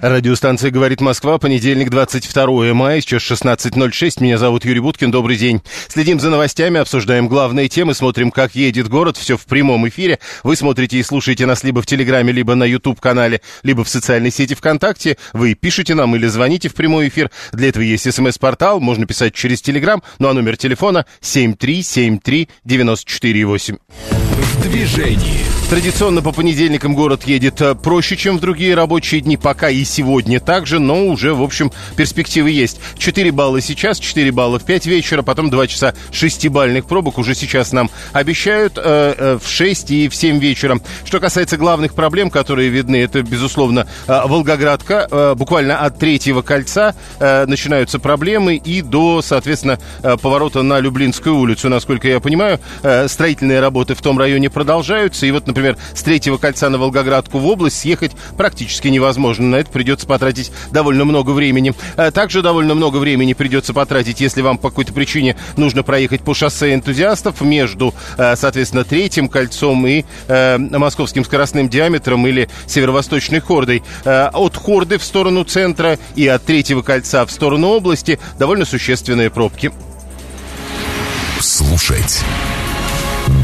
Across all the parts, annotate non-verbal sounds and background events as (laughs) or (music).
Радиостанция «Говорит Москва», понедельник, 22 мая, сейчас 16.06. Меня зовут Юрий Буткин, добрый день. Следим за новостями, обсуждаем главные темы, смотрим, как едет город, все в прямом эфире. Вы смотрите и слушаете нас либо в Телеграме, либо на YouTube-канале, либо в социальной сети ВКонтакте. Вы пишите нам или звоните в прямой эфир. Для этого есть смс-портал, можно писать через Телеграм, ну а номер телефона 7373948. В движении. Традиционно по понедельникам город едет э, проще, чем в другие рабочие дни, пока и сегодня также, но уже, в общем, перспективы есть. 4 балла сейчас, 4 балла в 5 вечера, потом 2 часа шестибальных пробок уже сейчас нам обещают э, э, в 6 и в 7 вечера. Что касается главных проблем, которые видны, это, безусловно, э, Волгоградка. Э, буквально от третьего кольца э, начинаются проблемы и до, соответственно, э, поворота на Люблинскую улицу. Насколько я понимаю, э, строительные работы в том районе продолжаются. И вот, например, с третьего кольца на Волгоградку в область съехать практически невозможно. На это придется потратить довольно много времени. А также довольно много времени придется потратить, если вам по какой-то причине нужно проехать по шоссе энтузиастов между, э, соответственно, третьим кольцом и э, московским скоростным диаметром или северо-восточной хордой. Э, от хорды в сторону центра и от третьего кольца в сторону области довольно существенные пробки. Слушать.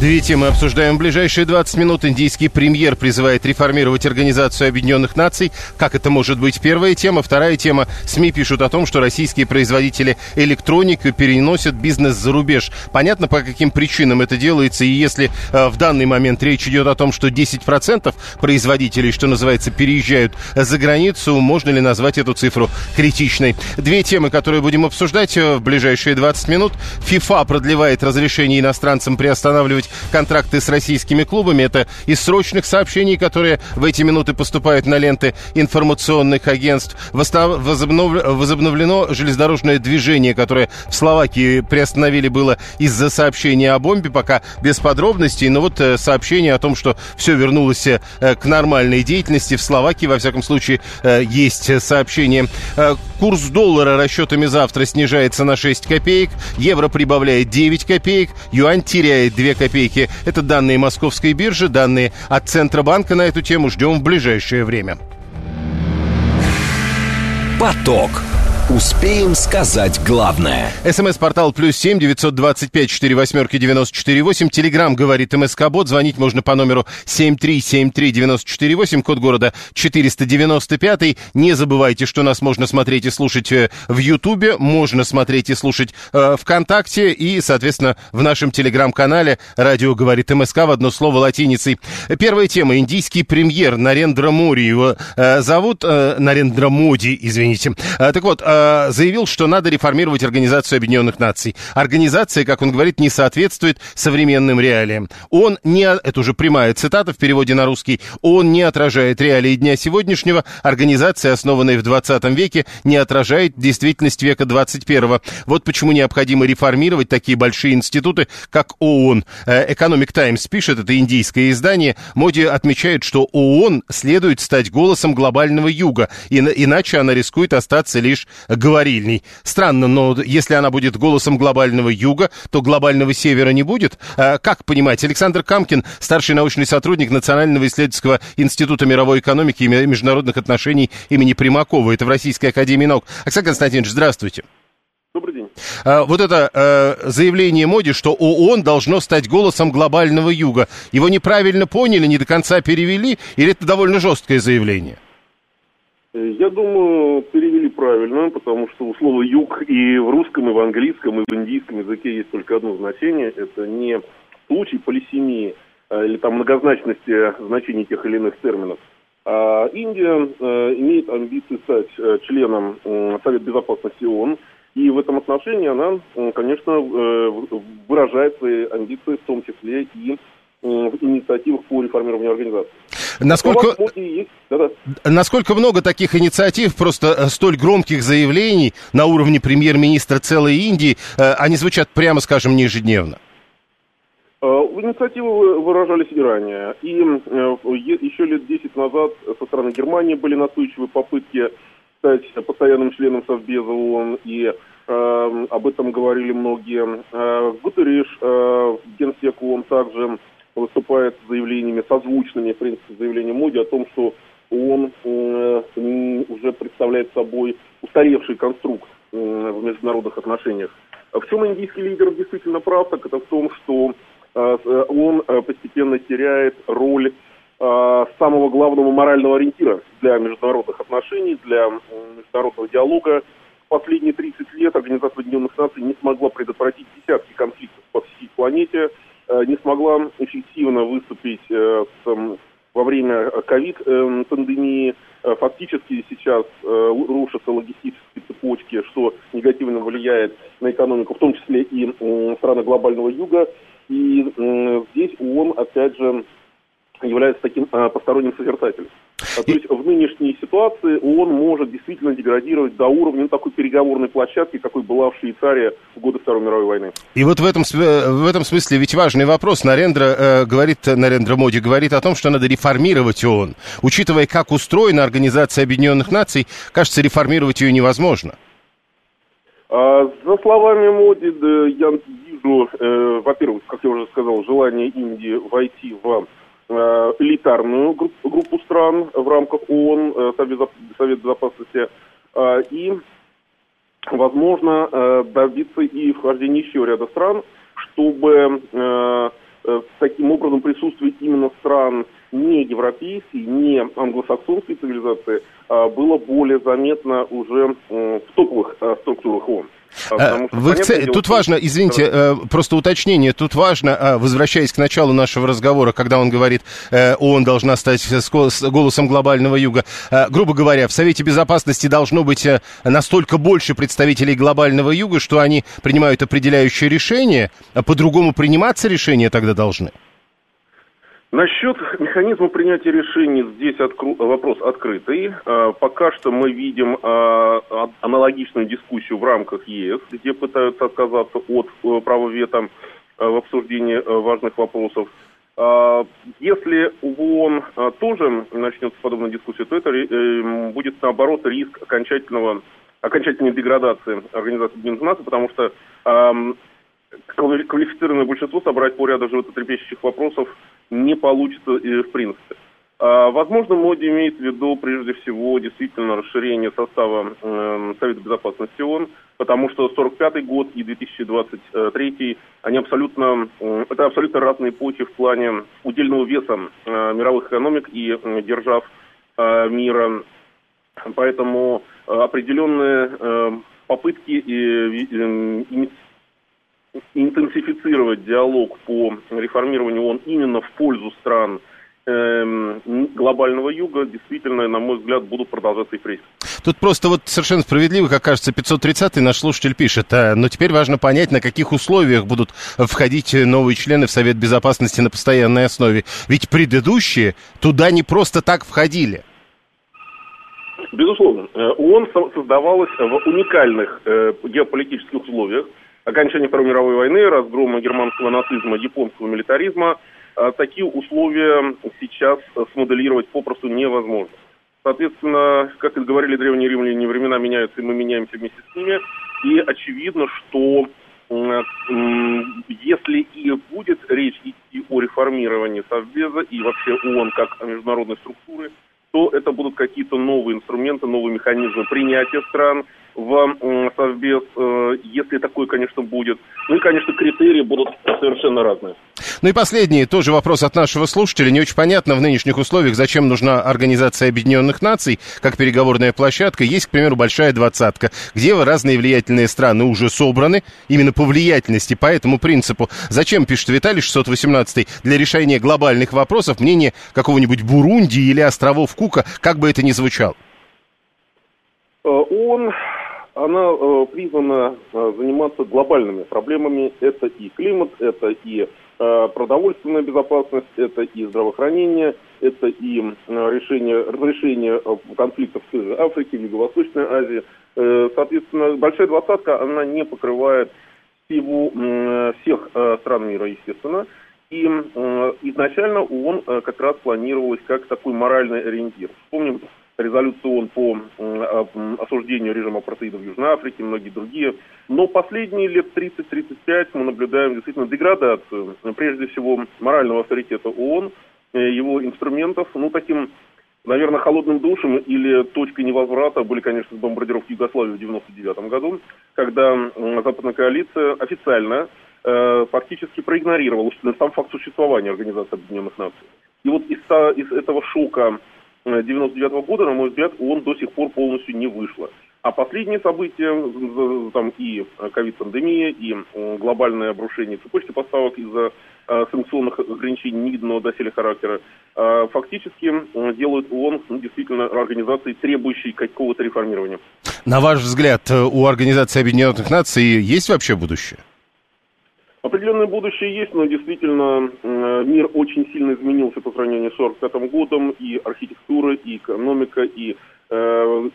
Две темы обсуждаем в ближайшие 20 минут. Индийский премьер призывает реформировать Организацию Объединенных Наций. Как это может быть? Первая тема. Вторая тема. СМИ пишут о том, что российские производители электроники переносят бизнес за рубеж. Понятно, по каким причинам это делается. И если э, в данный момент речь идет о том, что 10% производителей, что называется, переезжают за границу, можно ли назвать эту цифру критичной? Две темы, которые будем обсуждать э, в ближайшие 20 минут. ФИФА продлевает разрешение иностранцам приостанавливать контракты с российскими клубами. Это из срочных сообщений, которые в эти минуты поступают на ленты информационных агентств. Возобновлено железнодорожное движение, которое в Словакии приостановили было из-за сообщения о бомбе, пока без подробностей. Но вот э, сообщение о том, что все вернулось э, к нормальной деятельности в Словакии, во всяком случае, э, есть сообщение. Курс доллара расчетами завтра снижается на 6 копеек, евро прибавляет 9 копеек, юань теряет 2 копейки копейки. Это данные московской биржи, данные от Центробанка на эту тему ждем в ближайшее время. Поток. Успеем сказать главное. СМС-портал плюс семь девятьсот двадцать пять четыре восьмерки девяносто четыре восемь. Телеграмм говорит МСК Бот. Звонить можно по номеру семь три семь три девяносто четыре восемь. Код города четыреста девяносто пятый. Не забывайте, что нас можно смотреть и слушать э, в Ютубе, можно смотреть и слушать э, ВКонтакте и, соответственно, в нашем Телеграм-канале «Радио говорит МСК» в одно слово латиницей. Первая тема. Индийский премьер Нарендра Мори. Его э, зовут э, Нарендра Моди, извините. Э, так вот, э, Э, заявил, что надо реформировать Организацию Объединенных Наций. Организация, как он говорит, не соответствует современным реалиям. Он не, это уже прямая цитата в переводе на русский, он не отражает реалии дня сегодняшнего. Организация, основанная в 20 веке, не отражает действительность века 21. Вот почему необходимо реформировать такие большие институты, как ООН. Э, Economic Times пишет, это индийское издание, Моди отмечает, что ООН следует стать голосом глобального юга, иначе она рискует остаться лишь говорильней. Странно, но если она будет голосом глобального юга, то глобального севера не будет. А, как понимать? Александр Камкин, старший научный сотрудник Национального исследовательского института мировой экономики и международных отношений имени Примакова. Это в Российской академии наук. Александр Константинович, здравствуйте. Добрый день. А, вот это а, заявление Моди, что ООН должно стать голосом глобального юга, его неправильно поняли, не до конца перевели, или это довольно жесткое заявление? Я думаю, перевели правильно, потому что у слова «юг» и в русском, и в английском, и в индийском языке есть только одно значение. Это не случай полисемии а, или там многозначности значений тех или иных терминов. А Индия э, имеет амбиции стать э, членом э, Совета Безопасности ООН, и в этом отношении она, э, конечно, э, выражает свои амбиции, в том числе и в инициативах по реформированию организации. Насколько, насколько много таких инициатив, просто столь громких заявлений на уровне премьер-министра целой Индии, они звучат, прямо скажем, не ежедневно? Инициативы выражались и ранее. И еще лет 10 назад со стороны Германии были настойчивые попытки стать постоянным членом Совбеза ООН, и э, об этом говорили многие. Э, Гутериш, э, генсек ООН, также выступает с заявлениями, созвучными, в принципе, заявлением Моди о том, что ООН э, уже представляет собой устаревший конструкт э, в международных отношениях. В чем индийский лидер действительно прав, так это в том, что э, он э, постепенно теряет роль Э, самого главного морального ориентира для международных отношений, для международного диалога. Последние 30 лет Организация Объединенных Наций не смогла предотвратить десятки конфликтов по всей планете, э, не смогла эффективно выступить э, с, во время ковид-пандемии. Фактически сейчас рушатся логистические цепочки, что негативно влияет на экономику, в том числе и страны глобального юга. И здесь ООН, опять же, является таким посторонним созерцателем. А, то есть в нынешней ситуации ООН может действительно деградировать до уровня ну, такой переговорной площадки, какой была в Швейцарии в годы Второй мировой войны. И вот в этом, в этом смысле ведь важный вопрос. Нарендра, э, говорит, Нарендра Моди говорит о том, что надо реформировать ООН. Учитывая, как устроена Организация Объединенных Наций, кажется, реформировать ее невозможно. А, за словами Моди, да, я вижу, э, во-первых, как я уже сказал, желание Индии войти в элитарную группу стран в рамках ООН, э, Совет Безопасности, э, и, возможно, добиться и вхождения еще ряда стран, чтобы таким образом присутствие именно стран не европейской, не англосаксонской цивилизации было более заметно уже в топовых структурах ООН. А, вы в ц... Тут важно, извините, э, просто уточнение, тут важно, а, возвращаясь к началу нашего разговора, когда он говорит, э, ООН должна стать с голосом глобального юга, э, грубо говоря, в Совете Безопасности должно быть настолько больше представителей глобального юга, что они принимают определяющие решения, а по-другому приниматься решения тогда должны? Насчет механизма принятия решений здесь откру... вопрос открытый. А, пока что мы видим а, аналогичную дискуссию в рамках ЕС, где пытаются отказаться от э, права вето э, в обсуждении э, важных вопросов. А, если ООН тоже начнется подобная дискуссия, то это будет, наоборот, риск окончательного, окончательной деградации Организации Объединенных Наций, потому что квалифицированное большинство собрать по ряду животрепещущих вопросов не получится и в принципе. А, возможно, Моди имеет в виду прежде всего действительно расширение состава э, Совета Безопасности ООН, потому что 45 год и 2023 они абсолютно, это абсолютно разные эпохи в плане удельного веса э, мировых экономик и держав э, мира. Поэтому э, определенные попытки э, э, интенсифицировать диалог по реформированию ООН именно в пользу стран эм, глобального юга действительно, на мой взгляд, будут продолжаться и впредь. Тут просто вот совершенно справедливо, как кажется, 530-й наш слушатель пишет, а, но теперь важно понять, на каких условиях будут входить новые члены в Совет Безопасности на постоянной основе. Ведь предыдущие туда не просто так входили. Безусловно. Э, ООН создавалась в уникальных э, геополитических условиях, окончания Второй мировой войны, разгрома германского нацизма, японского милитаризма, а, такие условия сейчас смоделировать попросту невозможно. Соответственно, как и говорили древние римляне, времена меняются, и мы меняемся вместе с ними. И очевидно, что если и будет речь идти о реформировании Совбеза и вообще ООН как международной структуры, то это будут какие-то новые инструменты, новые механизмы принятия стран, в Совбез, э, если такой, конечно, будет. Ну и, конечно, критерии будут совершенно разные. Ну и последний тоже вопрос от нашего слушателя. Не очень понятно в нынешних условиях, зачем нужна Организация Объединенных Наций, как переговорная площадка. Есть, к примеру, большая двадцатка, где разные влиятельные страны уже собраны, именно по влиятельности, по этому принципу. Зачем, пишет Виталий 618, для решения глобальных вопросов мнение какого-нибудь Бурунди или островов Кука, как бы это ни звучало? Э, он она э, призвана э, заниматься глобальными проблемами. Это и климат, это и э, продовольственная безопасность, это и здравоохранение, это и решение, разрешение конфликтов в Африке, в Юго-Восточной Азии. Соответственно, большая двадцатка, она не покрывает всего, всех стран мира, естественно. И изначально ООН как раз планировалось как такой моральный ориентир. Вспомним резолюцию ООН по осуждению режима апартеида в Южной Африке, многие другие. Но последние лет 30-35 мы наблюдаем действительно деградацию, прежде всего, морального авторитета ООН, э, его инструментов. Ну, таким, наверное, холодным душем или точкой невозврата были, конечно, бомбардировки Югославии в 1999 году, когда Западная коалиция официально э, фактически проигнорировала сам факт существования Организации Объединенных Наций. И вот из, из этого шока 99 -го года, на мой взгляд, он до сих пор полностью не вышло. А последние события, там и ковид-пандемия, и глобальное обрушение цепочки поставок из-за э, санкционных ограничений невиданного доселе характера, э, фактически делают ООН ну, действительно организацией, требующей какого-то реформирования. На ваш взгляд, э, у Организации Объединенных Наций есть вообще будущее? Определенное будущее есть, но действительно мир очень сильно изменился по сравнению с 1945 годом, и архитектура, и экономика, и э,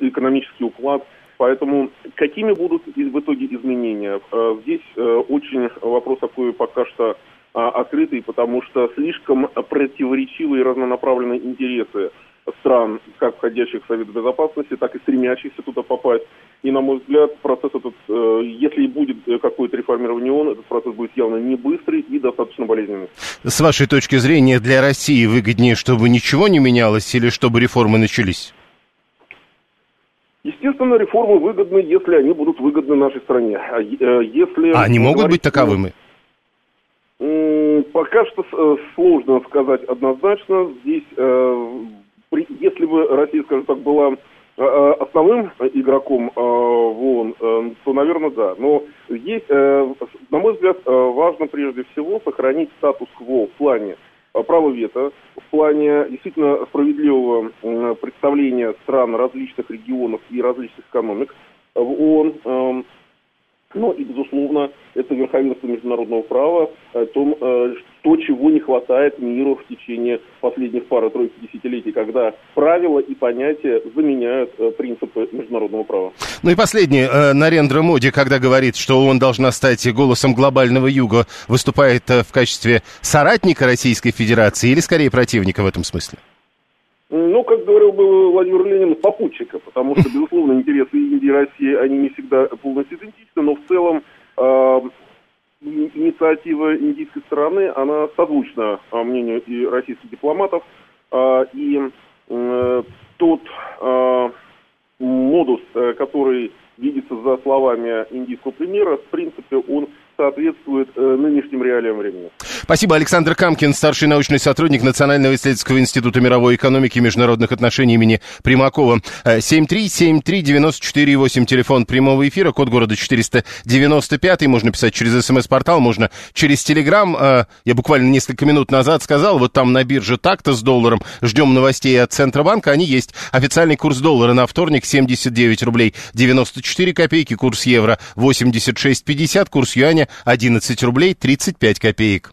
экономический уклад. Поэтому какими будут в итоге изменения? Э, здесь э, очень вопрос такой пока что а, открытый, потому что слишком противоречивые и разнонаправленные интересы стран, как входящих в Совет Безопасности, так и стремящихся туда попасть. И, на мой взгляд, процесс этот, э, если и будет э, какое-то реформирование ООН, этот процесс будет явно не быстрый и достаточно болезненный. С вашей точки зрения, для России выгоднее, чтобы ничего не менялось или чтобы реформы начались? Естественно, реформы выгодны, если они будут выгодны нашей стране. А э, если а они могут быть таковыми? Пока что сложно сказать однозначно. Здесь если бы Россия, скажем так, была э, э, основным игроком э, в ООН, то, наверное, да. Но есть, на мой взгляд, важно прежде всего сохранить статус-кво в плане права вето, в плане действительно справедливого представления стран различных регионов и различных экономик в ООН. Ну и, безусловно, это верховенство международного права, о том, э, то, чего не хватает миру в течение последних пары-тройки десятилетий, когда правила и понятия заменяют э, принципы международного права. Ну и последнее. Э, Нарендра Моди, когда говорит, что он должна стать голосом глобального юга, выступает в качестве соратника Российской Федерации или скорее противника в этом смысле? Ну, как говорил бы Владимир Ленин, попутчика, потому что, безусловно, интересы Индии и России, они не всегда полностью идентичны, но в целом э, инициатива индийской стороны, она созвучна а, мнению и российских дипломатов, э, и э, тот э, модус, который видится за словами индийского премьера, в принципе, он соответствует э, нынешним реалиям времени. Спасибо. Александр Камкин, старший научный сотрудник Национального исследовательского института мировой экономики и международных отношений имени Примакова. 7373948, э, телефон прямого эфира, код города 495, можно писать через смс-портал, можно через телеграм. Э, я буквально несколько минут назад сказал, вот там на бирже так-то с долларом, ждем новостей от Центробанка, они есть. Официальный курс доллара на вторник 79 рублей 94 копейки, курс евро 86,50, курс юаня 11 рублей 35 копеек.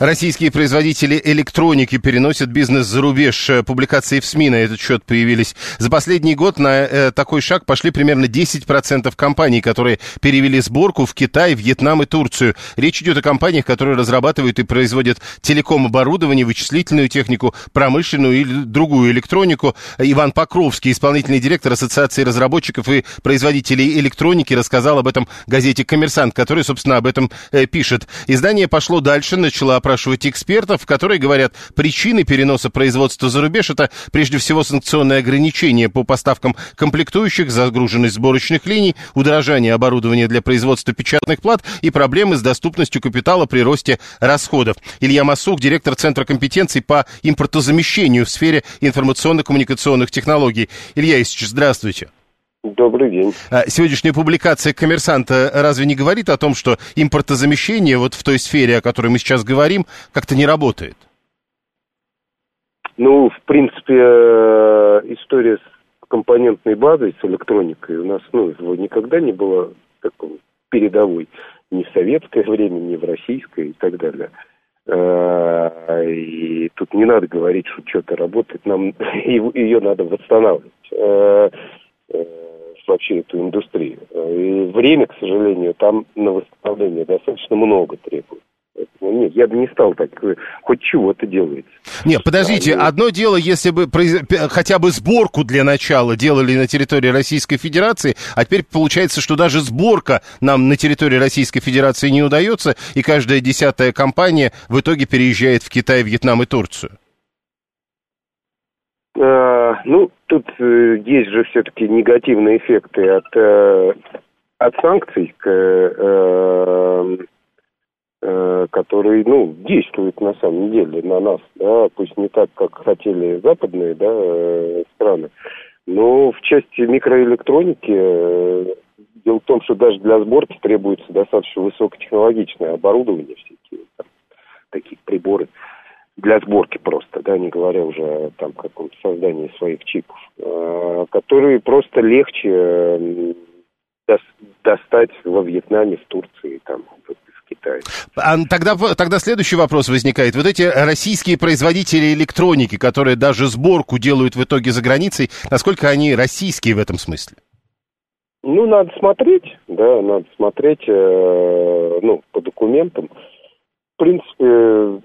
Российские производители электроники переносят бизнес за рубеж. Э, публикации в СМИ на этот счет появились. За последний год на э, такой шаг пошли примерно 10% компаний, которые перевели сборку в Китай, Вьетнам и Турцию. Речь идет о компаниях, которые разрабатывают и производят телеком-оборудование, вычислительную технику, промышленную или другую электронику. Иван Покровский, исполнительный директор Ассоциации разработчиков и производителей электроники, рассказал об этом газете «Коммерсант», который, собственно, об этом э, пишет. Издание пошло дальше, начало опрашивать экспертов, которые говорят, причины переноса производства за рубеж это прежде всего санкционные ограничения по поставкам комплектующих, загруженность сборочных линий, удорожание оборудования для производства печатных плат и проблемы с доступностью капитала при росте расходов. Илья Масух, директор Центра компетенций по импортозамещению в сфере информационно-коммуникационных технологий. Илья Исич, здравствуйте. Добрый день. А сегодняшняя публикация коммерсанта разве не говорит о том, что импортозамещение вот в той сфере, о которой мы сейчас говорим, как-то не работает? Ну, в принципе, э, история с компонентной базой, с электроникой у нас, ну, никогда не была такой передовой ни в советское время, ни в российское и так далее. Э, и тут не надо говорить, что что-то работает, нам (laughs) ее надо восстанавливать. Э, э, вообще эту индустрию. И время, к сожалению, там на восстановление достаточно много требует. Нет, я бы не стал так, э, хоть чего-то делается. Нет, подождите, а, одно дело, если бы произ... хотя бы сборку для начала делали на территории Российской Федерации, а теперь получается, что даже сборка нам на территории Российской Федерации не удается, и каждая десятая компания в итоге переезжает в Китай, Вьетнам и Турцию. А, ну, тут э, есть же все-таки негативные эффекты от, э, от санкций к э, Э, который, ну, действует на самом деле на нас, да, пусть не так, как хотели западные, да, страны, но в части микроэлектроники дело в том, что даже для сборки требуется достаточно высокотехнологичное оборудование, всякие там, такие приборы для сборки просто, да, не говоря уже о там каком-то создании своих чипов, которые просто легче достать во Вьетнаме, в Турции, там, Китае. А тогда, тогда следующий вопрос возникает. Вот эти российские производители электроники, которые даже сборку делают в итоге за границей, насколько они российские в этом смысле? Ну, надо смотреть, да, надо смотреть, э, ну, по документам в принципе,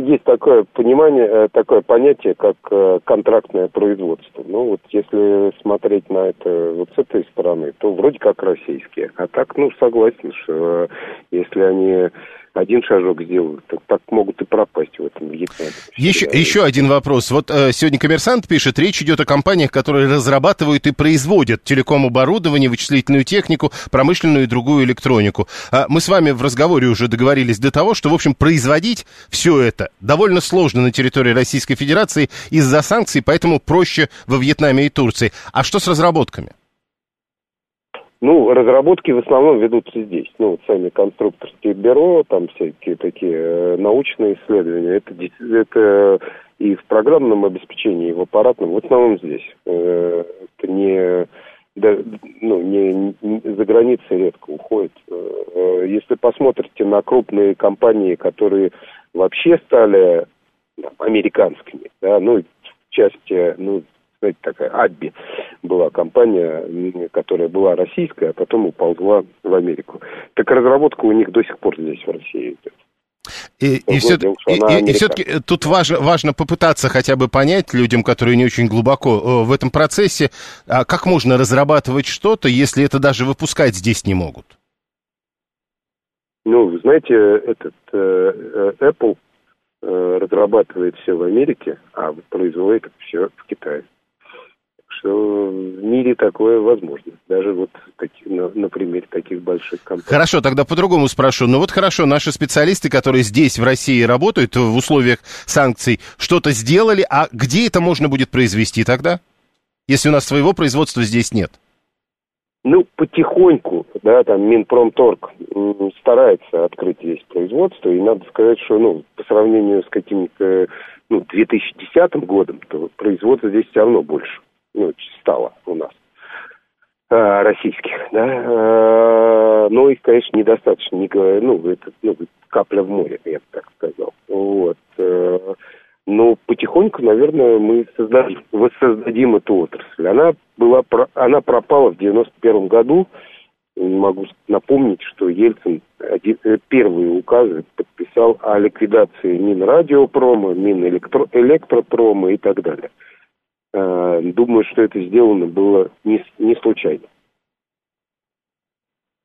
есть такое понимание, э, такое понятие, как э, контрактное производство. Ну, вот если смотреть на это вот с этой стороны, то вроде как российские. А так, ну, согласен, что э, если они один шажок сделают, так, так могут и пропасть в этом Вьетнаме. Еще, еще один вопрос. Вот э, сегодня коммерсант пишет, речь идет о компаниях, которые разрабатывают и производят телеком-оборудование, вычислительную технику, промышленную и другую электронику. А мы с вами в разговоре уже договорились до того, что, в общем, производить все это довольно сложно на территории Российской Федерации из-за санкций, поэтому проще во Вьетнаме и Турции. А что с разработками? Ну, разработки в основном ведутся здесь. Ну, вот сами конструкторские бюро, там всякие такие э, научные исследования. Это, это и в программном обеспечении, и в аппаратном, в основном здесь. Э, это не, да, ну, не, не за границей редко уходит. Э, если посмотрите на крупные компании, которые вообще стали там, американскими, да, ну, в части, ну, знаете, такая Абби была компания, которая была российская, а потом уползла в Америку. Так разработка у них до сих пор здесь, в России идет. И, и, все, и, и все-таки тут важно, важно попытаться хотя бы понять людям, которые не очень глубоко э, в этом процессе, а как можно разрабатывать что-то, если это даже выпускать здесь не могут? Ну, знаете, этот э, э Apple э, разрабатывает все в Америке, а производит все в Китае что в мире такое возможно. Даже вот таки, на, на примере таких больших компаний. Хорошо, тогда по-другому спрошу. Ну вот хорошо, наши специалисты, которые здесь, в России, работают в условиях санкций, что-то сделали, а где это можно будет произвести тогда? Если у нас своего производства здесь нет. Ну, потихоньку, да, там Минпромторг старается открыть здесь производство, и надо сказать, что, ну, по сравнению с каким-то, ну, 2010 годом, то производство здесь все равно больше ну, стало у нас э, российских, да, э, но их, конечно, недостаточно, не говорю, ну, это, ну, капля в море, я бы так сказал, вот, э, но потихоньку, наверное, мы создадим, воссоздадим эту отрасль. Она была, она пропала в 91 году, могу напомнить, что Ельцин один, первые указы подписал о ликвидации Минрадиопрома, Минэлектропрома и так далее. Э, думаю, что это сделано было не, не случайно.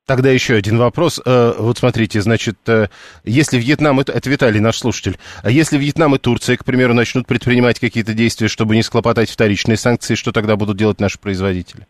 Тогда еще один вопрос. Э, вот смотрите, значит, э, если Вьетнам, это, это Виталий, наш слушатель, а если Вьетнам и Турция, к примеру, начнут предпринимать какие-то действия, чтобы не склопотать вторичные санкции, что тогда будут делать наши производители?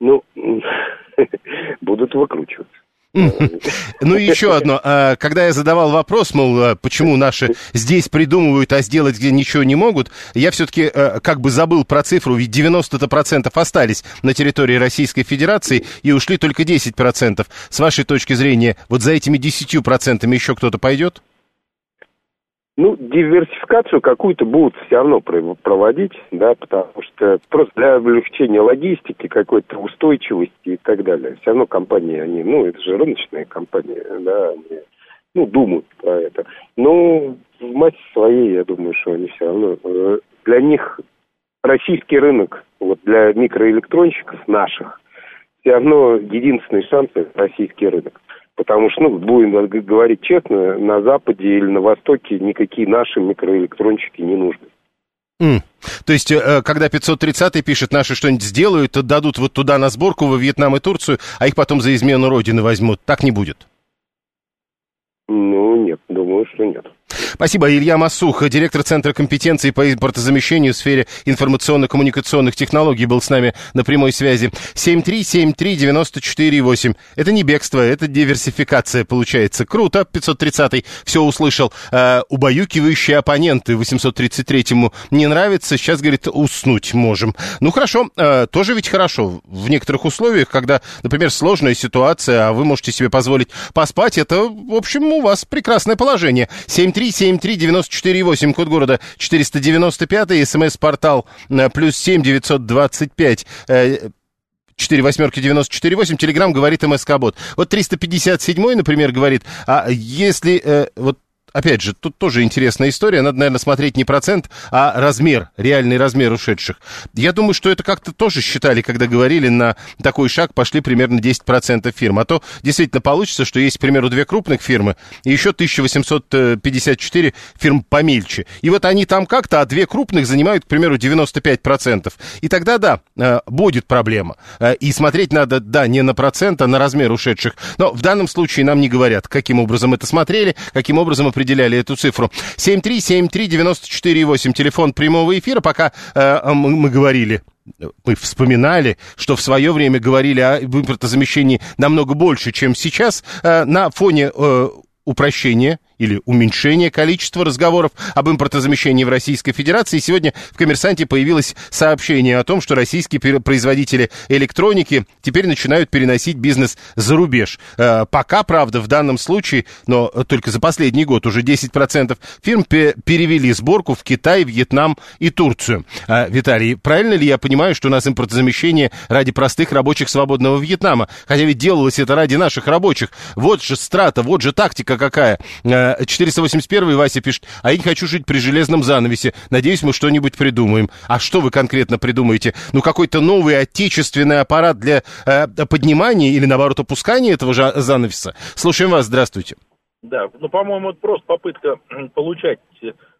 Ну, (laughs) будут выкручиваться. Ну и еще одно. А, когда я задавал вопрос, мол, а, почему наши здесь придумывают, а сделать где ничего не могут, я все-таки а, как бы забыл про цифру, ведь 90% остались на территории Российской Федерации и ушли только 10%. С вашей точки зрения, вот за этими 10% еще кто-то пойдет? Ну, диверсификацию какую-то будут все равно проводить, да, потому что просто для облегчения логистики, какой-то устойчивости и так далее. Все равно компании, они, ну, это же рыночные компании, да, они, ну, думают про это. Но в массе своей, я думаю, что они все равно, э, для них российский рынок, вот для микроэлектронщиков наших, все равно единственный шанс – это российский рынок. Потому что, ну, будем говорить честно, на Западе или на Востоке никакие наши микроэлектронщики не нужны. Mm. То есть, э, когда 530 пишет, наши что-нибудь сделают, то дадут вот туда на сборку во Вьетнам и Турцию, а их потом за измену Родины возьмут. Так не будет? Ну, нет, думаю, что нет. Спасибо. Илья Масух, директор Центра компетенции по импортозамещению в сфере информационно-коммуникационных технологий, был с нами на прямой связи. 7373948. Это не бегство, это диверсификация получается. Круто. 530 все услышал. Э, убаюкивающие оппоненты 833-му не нравится. Сейчас, говорит, уснуть можем. Ну, хорошо. Э, тоже ведь хорошо. В некоторых условиях, когда, например, сложная ситуация, а вы можете себе позволить поспать, это, в общем, у вас прекрасное положение. 7373948. 7373948, код города 495, смс-портал э, плюс 7 925 4 восьмерки 94 8, Телеграм говорит МСК-бот. Вот 357 например, говорит, а если, э, вот опять же, тут тоже интересная история. Надо, наверное, смотреть не процент, а размер, реальный размер ушедших. Я думаю, что это как-то тоже считали, когда говорили на такой шаг, пошли примерно 10% фирм. А то действительно получится, что есть, к примеру, две крупных фирмы и еще 1854 фирм помельче. И вот они там как-то, а две крупных занимают, к примеру, 95%. И тогда, да, э, будет проблема. Э, и смотреть надо, да, не на процент, а на размер ушедших. Но в данном случае нам не говорят, каким образом это смотрели, каким образом определили определяли эту цифру. 7373948, телефон прямого эфира. Пока э, мы, мы говорили мы вспоминали, что в свое время говорили о импортозамещении намного больше, чем сейчас, э, на фоне э, упрощения или уменьшение количества разговоров об импортозамещении в Российской Федерации. сегодня в «Коммерсанте» появилось сообщение о том, что российские производители электроники теперь начинают переносить бизнес за рубеж. Э, пока, правда, в данном случае, но только за последний год уже 10% фирм перевели сборку в Китай, Вьетнам и Турцию. Э, Виталий, правильно ли я понимаю, что у нас импортозамещение ради простых рабочих свободного Вьетнама? Хотя ведь делалось это ради наших рабочих. Вот же страта, вот же тактика какая э, 481 Вася пишет, а я не хочу жить при железном занавесе. Надеюсь, мы что-нибудь придумаем. А что вы конкретно придумаете? Ну, какой-то новый отечественный аппарат для э, поднимания или, наоборот, опускания этого же занавеса? Слушаем вас, здравствуйте. Да, ну, по-моему, это просто попытка получать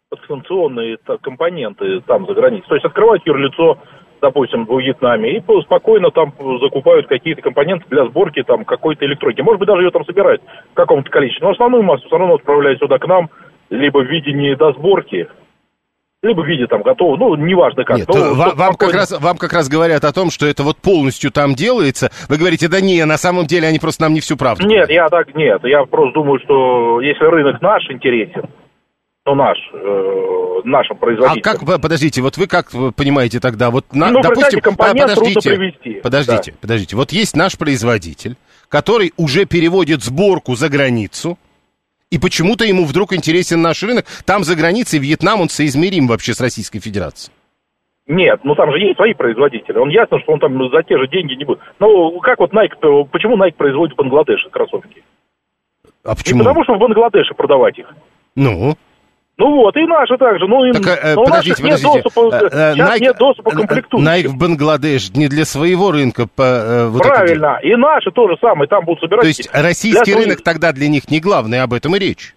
подстанционные компоненты там за границей. То есть открывать юрлицо допустим, в Вьетнаме, и спокойно там закупают какие-то компоненты для сборки там какой-то электроники. Может быть, даже ее там собирают в каком-то количестве. Но основную массу все равно отправляют сюда к нам, либо в виде недосборки, либо в виде там готового, ну, неважно как. Нет, ну, вам, вам, как раз, вам как раз говорят о том, что это вот полностью там делается. Вы говорите, да не, на самом деле они просто нам не всю правду. Нет, я так, нет, я просто думаю, что если рынок наш интересен, ну, наш, э, нашим производителям. А как, подождите, вот вы как понимаете тогда, вот, на, ну, допустим, подождите, подождите, да. подождите, вот есть наш производитель, который уже переводит сборку за границу, и почему-то ему вдруг интересен наш рынок. Там за границей Вьетнам, он соизмерим вообще с Российской Федерацией. Нет, ну там же есть свои производители. Он ясно, что он там за те же деньги не будет. Ну, как вот Nike, почему Nike производит в Бангладеше кроссовки? А почему? Не потому, что в Бангладеше продавать их. Ну? Ну вот, и наши также. Ну, так, э, но подождите, у подождите. Нет доступа, сейчас Nike, нет доступа к комплектующим. Nike в Бангладеш не для своего рынка. По, э, вот Правильно, и наши тоже самое, там будут собирать. То есть российский для рынок тогда для них не главный, об этом и речь.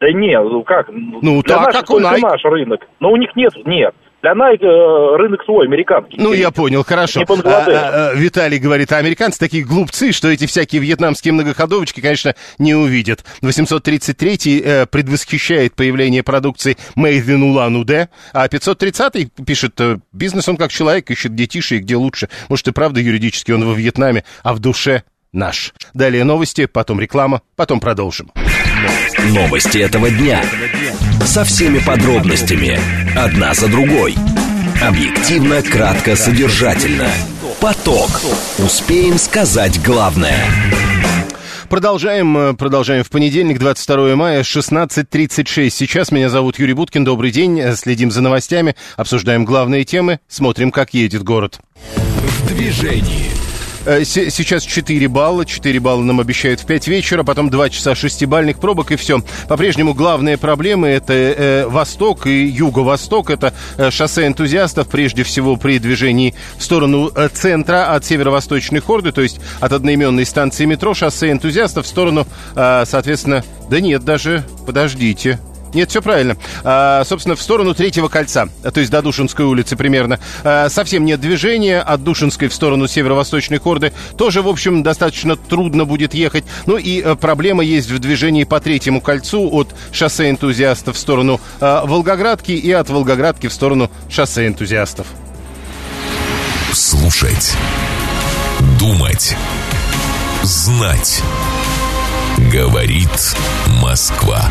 Да нет, ну как? Ну, для так, как у Nike. наш рынок. Но у них нет, нет. Для Nike э, рынок свой, американский. Ну, я понял, хорошо. А, а, Виталий говорит, а американцы такие глупцы, что эти всякие вьетнамские многоходовочки, конечно, не увидят. 833-й э, предвосхищает появление продукции Made in Улан-Удэ, а 530-й пишет, э, бизнес он как человек, ищет где тише и где лучше. Может, и правда юридически он во Вьетнаме, а в душе наш. Далее новости, потом реклама, потом продолжим. Новости этого дня. Со всеми подробностями. Одна за другой. Объективно, кратко, содержательно. Поток. Успеем сказать главное. Продолжаем, э, продолжаем в понедельник, 22 мая, 16.36. Сейчас меня зовут Юрий Буткин, добрый день, э, следим за новостями, обсуждаем главные темы, смотрим, как едет город. В движении. Э, сейчас 4 балла, 4 балла нам обещают в 5 вечера, потом 2 часа шестибальных пробок и все. По-прежнему главные проблемы это э, Восток и Юго-Восток, это э, шоссе энтузиастов, прежде всего при движении в сторону э, центра от северо-восточной хорды, то есть от одноименной станции метро, шоссе энтузиастов в сторону, э, соответственно, да нет, даже, подождите, нет, все правильно. А, собственно, в сторону Третьего кольца, то есть до Душинской улицы примерно. А, совсем нет движения. От Душинской в сторону северо-восточной Хорды тоже, в общем, достаточно трудно будет ехать. Ну и а, проблема есть в движении по Третьему кольцу от шоссе энтузиастов в сторону а, Волгоградки и от Волгоградки в сторону шоссе энтузиастов. Слушать. Думать. Знать. Говорит Москва.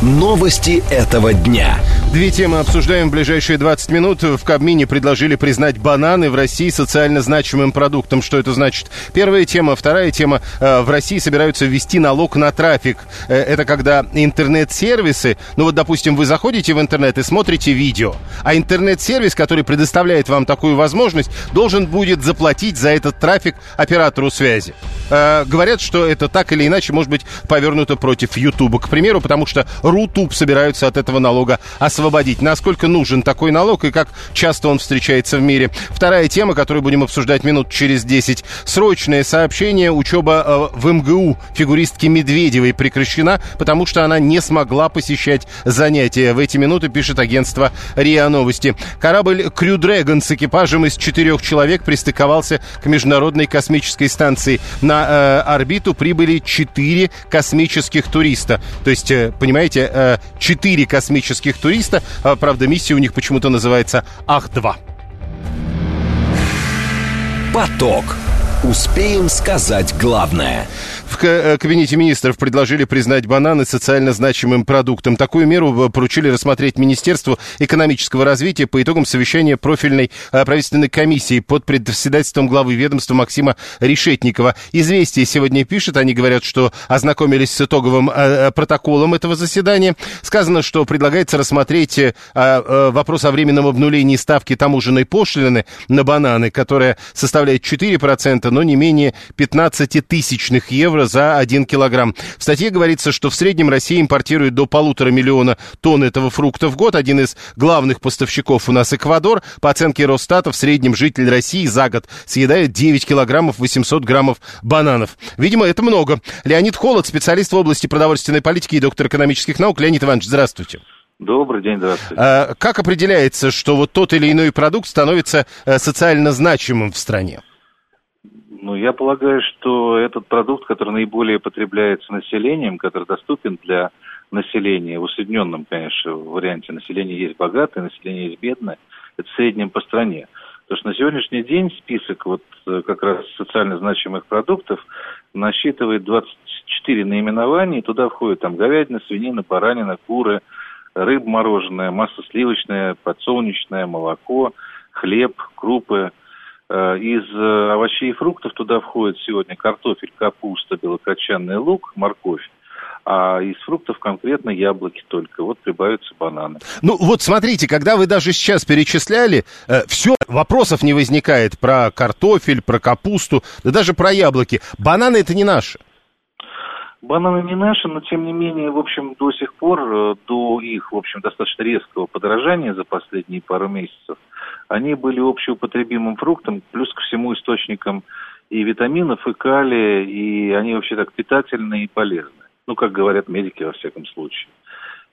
Новости этого дня. Две темы обсуждаем в ближайшие 20 минут. В Кабмине предложили признать бананы в России социально значимым продуктом. Что это значит? Первая тема. Вторая тема. Э, в России собираются ввести налог на трафик. Э, это когда интернет-сервисы, ну вот, допустим, вы заходите в интернет и смотрите видео, а интернет-сервис, который предоставляет вам такую возможность, должен будет заплатить за этот трафик оператору связи. Э, говорят, что это так или иначе может быть повернуто против YouTube, к примеру, потому что Рутуб собираются от этого налога освободить. Насколько нужен такой налог и как часто он встречается в мире. Вторая тема, которую будем обсуждать минут через 10. Срочное сообщение. Учеба э, в МГУ фигуристки Медведевой прекращена, потому что она не смогла посещать занятия. В эти минуты пишет агентство РИА Новости. Корабль Крю Дрэгон с экипажем из четырех человек пристыковался к Международной космической станции. На э, орбиту прибыли четыре космических туриста. То есть, э, понимаете, знаете, э, четыре космических туриста. А, правда, миссия у них почему-то называется Ах-2. Поток. Успеем сказать главное – в э, Кабинете министров предложили признать бананы социально значимым продуктом. Такую меру э, поручили рассмотреть Министерству экономического развития по итогам совещания профильной э, правительственной комиссии под председательством главы ведомства Максима Решетникова. Известие сегодня пишет, они говорят, что ознакомились с итоговым протоколом этого заседания. Сказано, что предлагается рассмотреть вопрос о временном обнулении ставки таможенной пошлины на бананы, которая составляет 4%, но не менее 15 тысячных евро евро за 1 килограмм. В статье говорится, что в среднем Россия импортирует до полутора миллиона тонн этого фрукта в год. Один из главных поставщиков у нас Эквадор. По оценке Росстата, в среднем житель России за год съедает 9 килограммов 800 граммов бананов. Видимо, это много. Леонид Холод, специалист в области продовольственной политики и доктор экономических наук. Леонид Иванович, здравствуйте. Добрый день, здравствуйте. А, как определяется, что вот тот или иной продукт становится э, социально значимым в стране? Ну, я полагаю, что этот продукт, который наиболее потребляется населением, который доступен для населения, в усредненном, конечно, варианте населения есть богатое, население есть бедное, это в среднем по стране. Потому что на сегодняшний день список вот э, как раз социально значимых продуктов насчитывает 24 наименования, и туда входят там говядина, свинина, баранина, куры, рыба мороженое, масло сливочное, подсолнечное, молоко, хлеб, крупы – из э, овощей и фруктов туда входит сегодня картофель, капуста, белокочанный лук, морковь. А из фруктов конкретно яблоки только. Вот прибавятся бананы. Ну вот смотрите, когда вы даже сейчас перечисляли, э, все, вопросов не возникает про картофель, про капусту, да даже про яблоки. Бананы это не наши. Бананы не наши, но тем не менее, в общем, до сих пор, э, до их, в общем, достаточно резкого подорожания за последние пару месяцев, они были общеупотребимым фруктом, плюс ко всему источником и витаминов, и калия, и они вообще так питательные и полезны. Ну, как говорят медики, во всяком случае.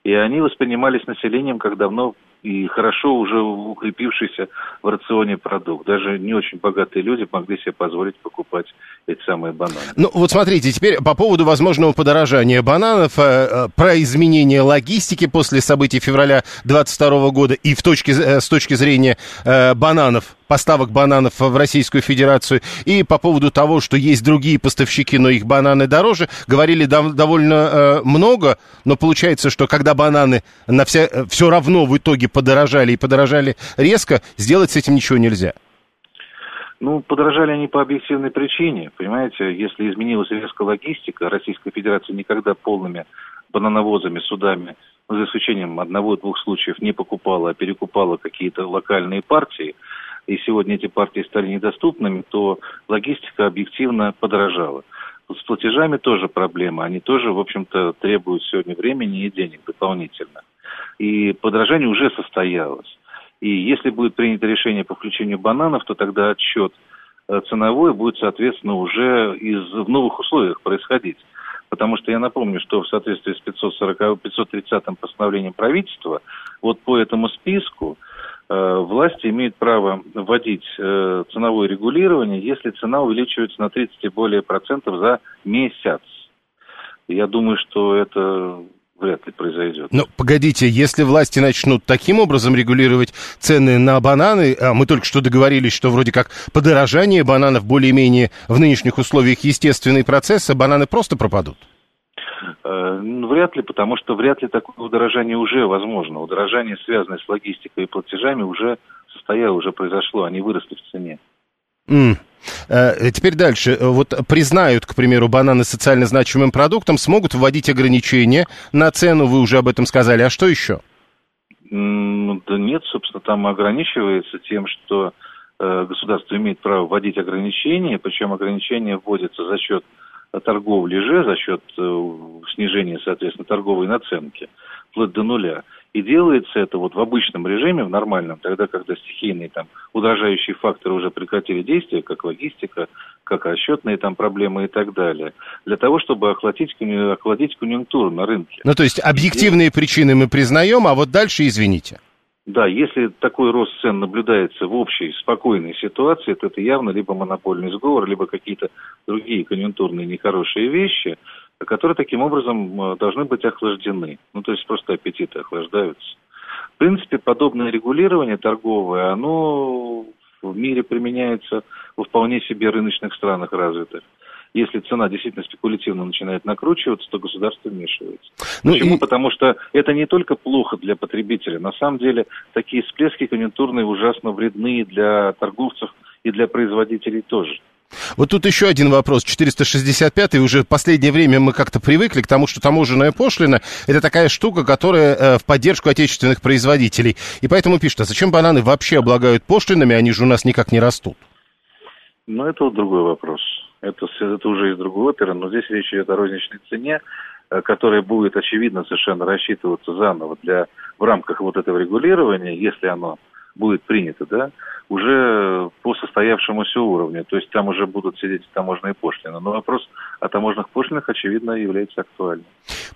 И они воспринимались населением как давно и хорошо уже укрепившийся в рационе продукт. Даже не очень богатые люди могли себе позволить покупать эти самые бананы. Ну, вот смотрите, теперь по поводу возможного подорожания бананов, э, э, про изменение логистики после событий февраля 2022 года и в точке, э, с точки зрения бананов, поставок бананов в Российскую Федерацию, и по поводу того, что есть другие поставщики, но их бананы дороже, говорили дов- довольно много, но получается, что когда бананы на вся, все равно в итоге подорожали и подорожали резко, сделать с этим ничего нельзя. Ну, подорожали они по объективной причине. Понимаете, если изменилась резко логистика, Российская Федерация никогда полными банановозами, судами, ну, за исключением одного-двух случаев, не покупала, а перекупала какие-то локальные партии, и сегодня эти партии стали недоступными, то логистика объективно подорожала. С платежами тоже проблема. Они тоже, в общем-то, требуют сегодня времени и денег дополнительно. И подорожание уже состоялось. И если будет принято решение по включению бананов, то тогда отсчет э, ценовой будет, соответственно, уже из, в новых условиях происходить. Потому что я напомню, что в соответствии с 540, 530 постановлением правительства, вот по этому списку власти имеют право вводить э, ценовое регулирование, если цена увеличивается на 30 и более процентов за месяц. Я думаю, что это вряд ли произойдет. Но погодите, если власти начнут таким образом регулировать цены на бананы, а мы только что договорились, что вроде как подорожание бананов более-менее в нынешних условиях естественный процесс, а бананы просто пропадут? Э, ну, вряд ли, потому что вряд ли такое удорожание уже возможно. Удорожание, связанное с логистикой и платежами, уже состояло, уже произошло, они выросли в цене. Mm. Теперь дальше. Вот признают, к примеру, бананы социально значимым продуктом, смогут вводить ограничения на цену, вы уже об этом сказали. А что еще? Да нет, собственно, там ограничивается тем, что э, государство имеет право вводить ограничения, причем ограничения вводятся за счет торговли же, за счет э, снижения, соответственно, торговой наценки, вплоть до нуля. И делается это вот в обычном режиме, в нормальном, тогда, когда стихийные там удорожающие факторы уже прекратили действие, как логистика, как расчетные там проблемы и так далее, для того, чтобы охладить, охладить конъюнктуру на рынке. Ну, то есть объективные и... причины мы признаем, а вот дальше извините. Да, если такой рост цен наблюдается в общей спокойной ситуации, то это явно либо монопольный сговор, либо какие-то другие конъюнктурные нехорошие вещи – которые таким образом э, должны быть охлаждены. Ну, то есть просто аппетиты охлаждаются. В принципе, подобное регулирование торговое, оно в мире применяется во вполне себе рыночных странах развитых. Если цена действительно спекулятивно начинает накручиваться, то государство вмешивается. Ну Почему? И... Потому что это не только плохо для потребителя. На самом деле, такие всплески конъюнктурные ужасно вредны для торговцев и для производителей тоже. Вот тут еще один вопрос. 465-й. Уже в последнее время мы как-то привыкли к тому, что таможенная пошлина – это такая штука, которая э, в поддержку отечественных производителей. И поэтому пишут, а зачем бананы вообще облагают пошлинами, они же у нас никак не растут? Ну, это вот другой вопрос. Это, это уже из другой оперы, но здесь речь идет о розничной цене, э, которая будет, очевидно, совершенно рассчитываться заново для, в рамках вот этого регулирования, если оно будет принято, да, уже по состоявшемуся уровню. То есть там уже будут сидеть таможенные пошлины. Но вопрос о таможенных пошлинах, очевидно, является актуальным.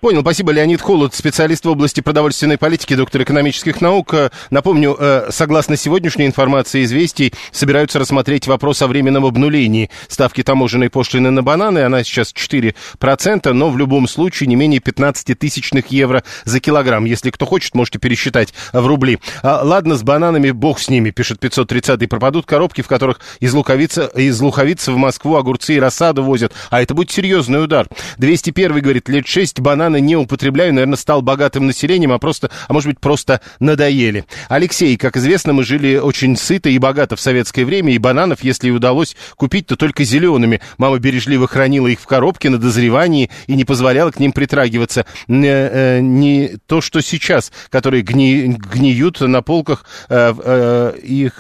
Понял. Спасибо. Леонид Холод, специалист в области продовольственной политики, доктор экономических наук. Напомню, э, согласно сегодняшней информации известий, собираются рассмотреть вопрос о временном обнулении ставки таможенной пошлины на бананы. Она сейчас 4%, но в любом случае не менее 15 тысячных евро за килограмм. Если кто хочет, можете пересчитать в рубли. А, ладно, с бананами бог с ними, пишет 530 пропадут коробки, в которых из луковицы, из луковицы в Москву огурцы и рассаду возят. А это будет серьезный удар. 201 говорит, лет 6 бананы не употребляю, наверное, стал богатым населением, а просто, а может быть, просто надоели. Алексей, как известно, мы жили очень сыто и богато в советское время, и бананов, если и удалось купить, то только зелеными. Мама бережливо хранила их в коробке на дозревании и не позволяла к ним притрагиваться. Э, э, не то, что сейчас, которые гни, гниют на полках э, э, и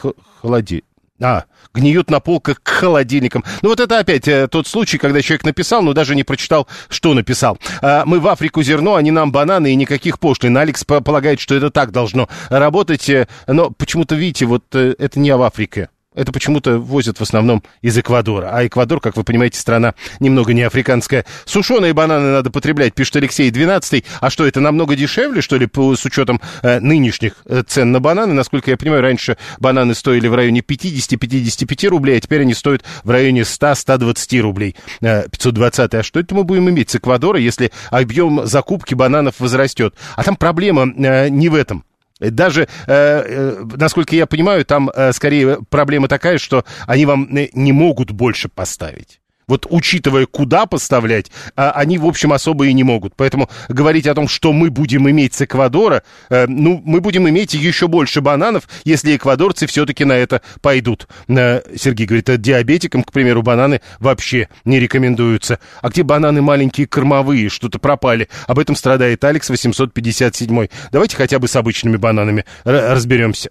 холоди... А, гниют на полках к холодильникам. Ну вот это опять э, тот случай, когда человек написал, но даже не прочитал, что написал. А, мы в Африку зерно, они нам бананы и никаких пошлин. Алекс полагает, что это так должно работать, э, но почему-то, видите, вот э, это не в Африке. Это почему-то возят в основном из Эквадора. А Эквадор, как вы понимаете, страна немного не африканская. Сушеные бананы надо потреблять, пишет Алексей 12 А что, это намного дешевле, что ли, по, с учетом э, нынешних э, цен на бананы? Насколько я понимаю, раньше бананы стоили в районе 50-55 рублей, а теперь они стоят в районе 100-120 рублей. Э, 520 А что это мы будем иметь с Эквадора, если объем закупки бананов возрастет? А там проблема э, не в этом. Даже, э, э, насколько я понимаю, там э, скорее проблема такая, что они вам не могут больше поставить. Вот учитывая, куда поставлять, а, они, в общем, особо и не могут. Поэтому говорить о том, что мы будем иметь с Эквадора, э, ну, мы будем иметь еще больше бананов, если эквадорцы все-таки на это пойдут. Э, Сергей говорит, а диабетикам, к примеру, бананы вообще не рекомендуются. А где бананы маленькие кормовые, что-то пропали? Об этом страдает Алекс 857. Давайте хотя бы с обычными бананами разберемся.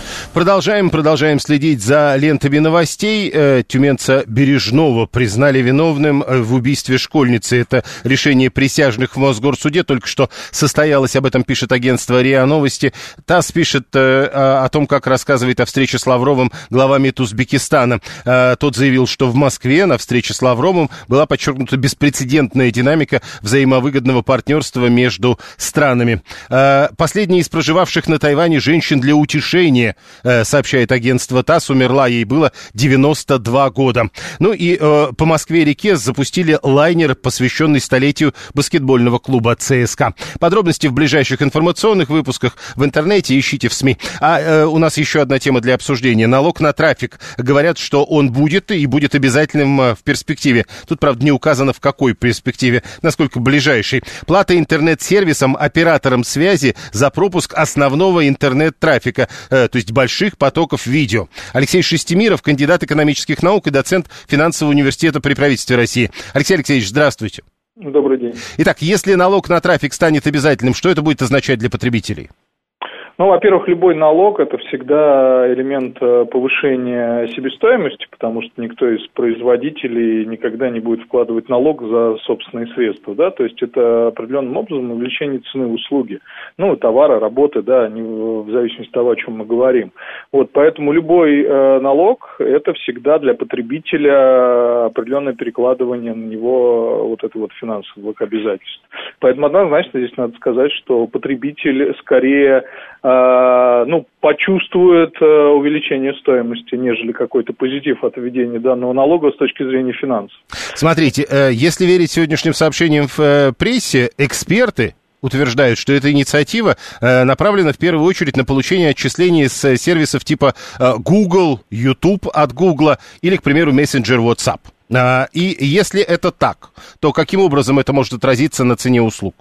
Продолжаем, продолжаем следить за лентами новостей. Э, тюменца Бережного признали виновным э, в убийстве школьницы. Это решение присяжных в Мосгорсуде. Только что состоялось, об этом пишет агентство РИА Новости. ТАСС пишет э, о том, как рассказывает о встрече с Лавровым глава МИД Узбекистана. Тот заявил, что в Москве на встрече с Лавровым была подчеркнута беспрецедентная динамика взаимовыгодного партнерства между странами. Последняя из проживавших на Тайване женщин для утешения сообщает агентство ТАСС. Умерла ей было 92 года. Ну и э, по Москве-реке запустили лайнер, посвященный столетию баскетбольного клуба ЦСКА. Подробности в ближайших информационных выпусках в интернете ищите в СМИ. А э, у нас еще одна тема для обсуждения. Налог на трафик. Говорят, что он будет и будет обязательным э, в перспективе. Тут, правда, не указано в какой перспективе, насколько ближайшей. Плата интернет-сервисам, операторам связи за пропуск основного интернет-трафика. Э, то есть больших потоков видео. Алексей Шестимиров, кандидат экономических наук и доцент финансового университета при правительстве России. Алексей Алексеевич, здравствуйте. Добрый день. Итак, если налог на трафик станет обязательным, что это будет означать для потребителей? Ну, во-первых, любой налог – это всегда элемент э, повышения себестоимости, потому что никто из производителей никогда не будет вкладывать налог за собственные средства, да, то есть это определенным образом увеличение цены услуги, ну, товара, работы, да, не, в зависимости от того, о чем мы говорим. Вот, поэтому любой э, налог – это всегда для потребителя определенное перекладывание на него вот это вот финансовых обязательств. Поэтому однозначно здесь надо сказать, что потребитель скорее Э, ну, почувствует э, увеличение стоимости, нежели какой-то позитив от введения данного налога с точки зрения финансов. Смотрите, э, если верить сегодняшним сообщениям в прессе, эксперты утверждают, что эта инициатива направлена в первую очередь на получение отчислений с сервисов типа Google, YouTube от Google или, к примеру, мессенджер WhatsApp. И если это так, то каким образом это может отразиться на цене услуг?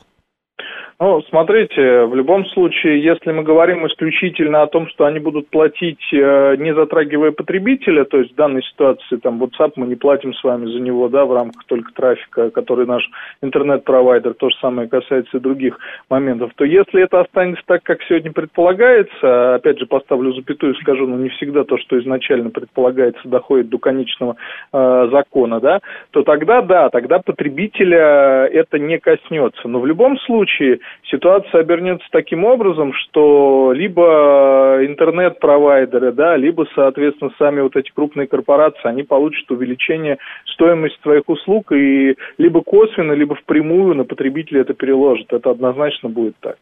Ну, смотрите, в любом случае, если мы говорим исключительно о том, что они будут платить, э, не затрагивая потребителя, то есть в данной ситуации, там, WhatsApp мы не платим с вами за него, да, в рамках только трафика, который наш интернет-провайдер, то же самое касается и других моментов, то если это останется так, как сегодня предполагается, опять же, поставлю запятую и скажу, ну, не всегда то, что изначально предполагается, доходит до конечного э, закона, да, то тогда, да, тогда потребителя это не коснется. Но в любом случае, ситуация обернется таким образом, что либо интернет-провайдеры, да, либо, соответственно, сами вот эти крупные корпорации, они получат увеличение стоимости своих услуг и либо косвенно, либо впрямую на потребителя это переложат. Это однозначно будет так.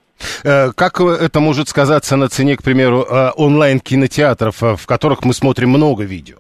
Э, как это может сказаться на цене, к примеру, э, онлайн-кинотеатров, э, в которых мы смотрим много видео?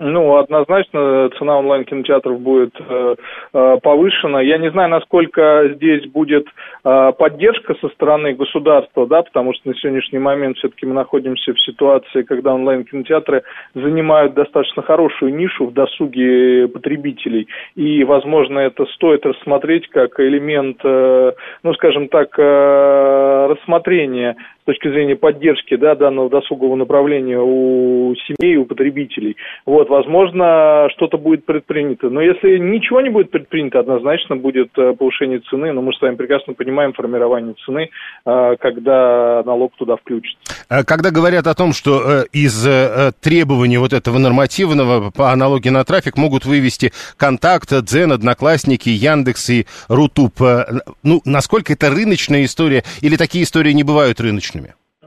Ну, однозначно цена онлайн-кинотеатров будет э, э, повышена. Я не знаю, насколько здесь будет э, поддержка со стороны государства, да, потому что на сегодняшний момент все-таки мы находимся в ситуации, когда онлайн-кинотеатры занимают достаточно хорошую нишу в досуге потребителей. И, возможно, это стоит рассмотреть как элемент, э, ну, скажем так, э, рассмотрения точки зрения поддержки да, данного досугового направления у семей, у потребителей. Вот, возможно, что-то будет предпринято. Но если ничего не будет предпринято, однозначно будет э, повышение цены. Но мы с вами прекрасно понимаем формирование цены, э, когда налог туда включится. А когда говорят о том, что э, из требований вот этого нормативного по аналогии на трафик могут вывести контакт, Дзен, Одноклассники, Яндекс и Рутуб, ну, насколько это рыночная история или такие истории не бывают рыночными?